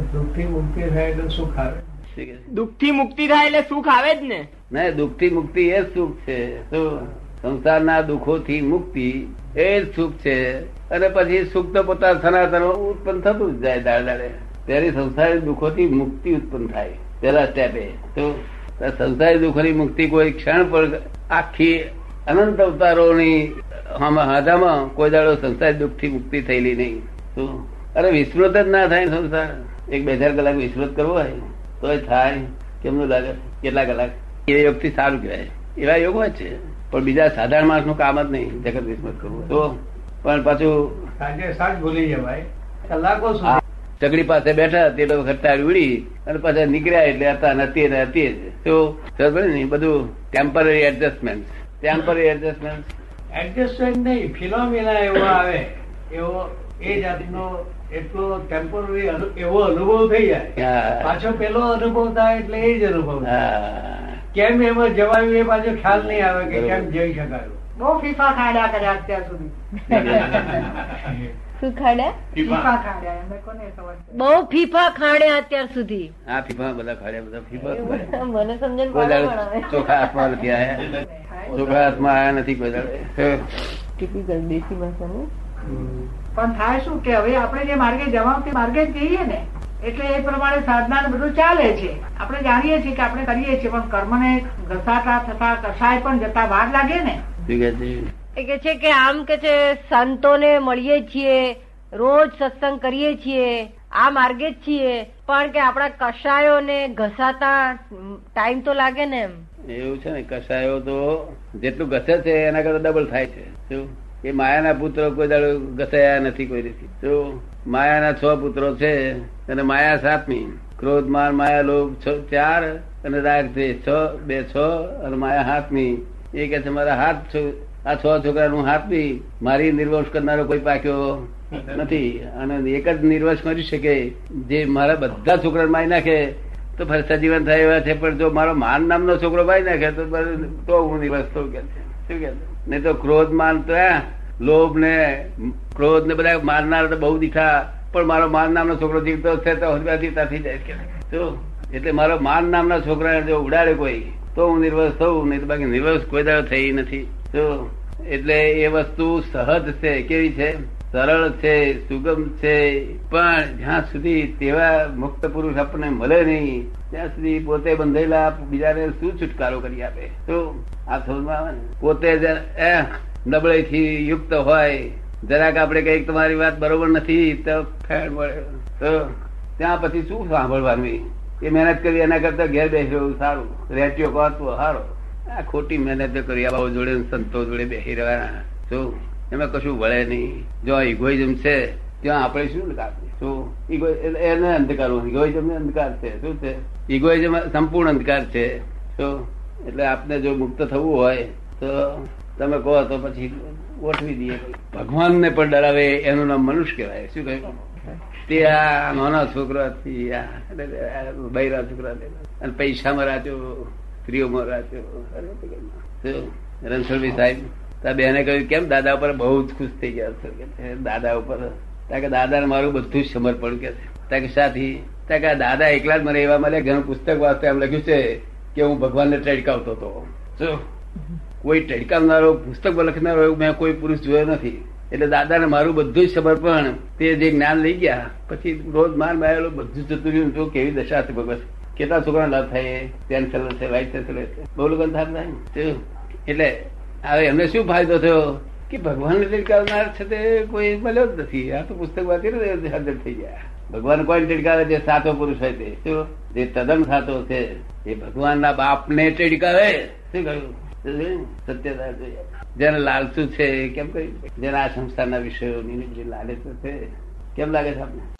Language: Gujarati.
દુઃખથી મુક્તિ થાય એટલે સુખ આવે. દુઃખથી દુઃખથી મુક્તિ થાય એટલે સુખ આવે જ ને? ના દુઃખથી મુક્તિ એ સુખ છે. સંસારના દુઃખોથી મુક્તિ એ જ સુખ છે. અને પછી સુખ તો પોતા સનાતન ઉત્પન્ન થતું જ જાય દાડે દાડે. ત્યારે સંસારી દુઃખોથી મુક્તિ ઉત્પન્ન થાય પેલા સ્ટેપે. તો સંસારી દુઃખોની મુક્તિ કોઈ ક્ષણ પર આખી અનંત અવતારોની હાથામાં કોઈ દાડો સંસારી દુઃખથી મુક્તિ થયેલી નહીં. તો અરે વિસ્મૃત જ ના થાય સંસાર. એક બે હજાર કલાક વિસ્તૃત કરવો હોય તો થાય. કેમનું લાગે? કેટલા કલાક? એ યોગથી સારું કહેવાય. એવા યોગ હોય છે. પણ બીજા સાધારણ માણસનું કામ જ નહીં જગત વિસ્મૃત કરવું તો પણ પાછું સાંજે સાંજ ભૂલી જવાય કલાકો ચકડી પાસે બેઠા તે લોકો ખટ્ટાર ઉડી અને પાછા નીકળ્યા એટલે હતા નથી ને હતી જ તો ને બધું temporary adjustment temporary adjustment adjustment નહીં ફિલોમિના એવો આવે. એવો એ જાતનો એટલો ટેમ્પરરી એવો અનુભવ થઈ જાય. પાછો પેલો અનુભવ થાય એટલે એ જ અનુભવ કેમ એમાં જવાયું એ પાછો ખ્યાલ નહીં આવે કે કેમ જઈ શકાયું. બહુ ફીફા ખાડ્યા કર્યા અત્યાર સુધી. શું ખાડ્યા? ફીફા. ખાડ્યા કોને ખબર? બહુ ફીફા ખાડ્યા અત્યાર સુધી. આ ફીફા બધા ખાડ્યા બધા ફીફા મને સમજણ ચોખા હાથમાં નથી આયા ચોખા હાથમાં આયા નથી કોઈ ટીપીકલ દેશી ભાષાનું પણ થાય શું કે હવે આપણે જે માર્ગે જવાનું તે માર્ગે જ જઈએ ને? એટલે એ પ્રમાણે સાધના બધું ચાલે છે. આપણે જાણીએ છીએ કે આપણે કરીએ છીએ પણ કર્મને ઘસાતા થતા કસાય પણ જતા વાર લાગે ને? એ કે છે કે આમ કે છે સંતોને મળીએ છીએ રોજ સત્સંગ કરીએ છીએ આ માર્ગે જ છીએ. પણ કે આપણા કષાયોને ઘસાતા ટાઈમ તો લાગે ને એમ? એવું છે ને કસાયો તો જેટલું ઘસે છે એના કરતા ડબલ થાય છે. શું? એ માયાના પુત્રો કોઈ દાડો ઘસાયા નથી કોઈ રીતે. તો માયાના છ પુત્રો છે અને માયા સાતમી. ક્રોધ માન માયા લોભ, છ, ચાર અને રાગ છે છ બે, છ અને માયા હાથમી. એ કે છે, મારા હાથ આ છ છોકરાનું હાથમી. મારી નિર્વંશ કરનારો કોઈ પાક્યો નથી. અને એક જ નિર્વંશ કરી શકે. જે મારા બધા છોકરા મારી નાખે, તો ફરી સજીવન થાય એવા છે. પણ જો મારો માન નામનો છોકરો ભાઈ નાખે, તો તો હું નિર્વાસ થઉં કે શું કે નહીં તો ક્રોધ માન તો લોભ ને ક્રોધ ને બધા મારનાર તો બહુ દીઠા, પણ મારો માન નામનો છોકરો જીવતો છે તો જીવતા થઈ જાય એટલે મારો માન નામના છોકરાને જો ઉડાડે કોઈ, તો હું નિર્વસ થઉં, નહીં તો બાકી નિર્વસ કોઈ દાડો થઈ નથી. તો એટલે એ વસ્તુ સહજ છે, કેવી છે? સરળ છે, સુગમ છે, પણ જ્યાં સુધી તેવા મુક્ત પુરુષ આપણને મળે નહીં, ત્યાં સુધી પોતે બંધેલા બીજાને શું છુટકારો કરી આપે? તો આ સમજમાં આવે ને. પોતે એ યુક્ત હોય. જરાક આપણે કંઈક તમારી વાત બરોબર નથી, તો ફેર મળે. તો ત્યાં પછી શું સાંભળવાનું? એ મહેનત કરી, એના કરતા ઘેર બેસી સારું. રેટિયો કહતો સારો આ ખોટી મહેનત કરી આ બાબુ જોડે સંતો જોડે બેસી રહેવાના. શું એમાં કશું વળે નહીં. જો ઇગોઇઝમ છે, ત્યાં આપણે શું કાપીએ? શું? એને અંધકાર ઇગોઇઝમ અંધકાર છે. શું છે? ઇગોઇઝમ સંપૂર્ણ અંધકાર છે. શું? એટલે આપને જો મુક્ત થવું હોય, તો તમે કહો તો પછી ગોઠવી દઈએ. ભગવાનને પણ ડરાવે, એનું નામ મનુષ્ય કહેવાય. શું કહ્યું? તે આ નાના છોકરા થી બૈરા છોકરા અને પૈસામાં રાખ્યો સ્ત્રીઓમાં રાખ્યો રણછોડભાઈ સાહેબ તા બેને કહ્યું, કેમ દાદા ઉપર બહુ જ ખુશ થઈ ગયા છો? કે દાદા ઉપર. કે દાદા મારું બધું જ સમર્પણ કે છે. તા કે સાથી તા દાદા એકલા જ મને એવા મળે ઘણું પુસ્તક વાંચતા, એમ લખ્યું છે કે હું ભગવાનને ટડકાવતો હતો. શું? કોઈ ટડકાવનારો પુસ્તક લખનારો એવું મેં કોઈ પુરુષ જોયો નથી. એટલે દાદાને મારું બધું જ સમર્પણ, તે જે જ્ઞાન લઈ ગયા, પછી રોજ માર માયેલો બધું જતું રહ્યું. તો કેવી દશા હતી ભગવાન? કેટલા છોકરા લાભ થાય ટેન્શન છે બહુ લગ્ન થાય એટલે હવે એમને શું ફાયદો થયો? કે ભગવાન તિડકાવનાર છે તે કોઈ મળ્યો જ નથી. આ તો પુસ્તક વાંચી હાજર થઈ ગયા. ભગવાન કોઈ તિડકાવે જે સાચો પુરુષ હોય તે. શું? જે તદ્દન સાચો છે. એ ભગવાનના બાપને તિડકાવે શું કહ્યું? સત્યતા જોઈએ જેને લાલચું છે, કેમ કહ્યું? જેને આ સંસ્થાના વિષયોની જે લાલચ છે, કેમ લાગે છે આપને?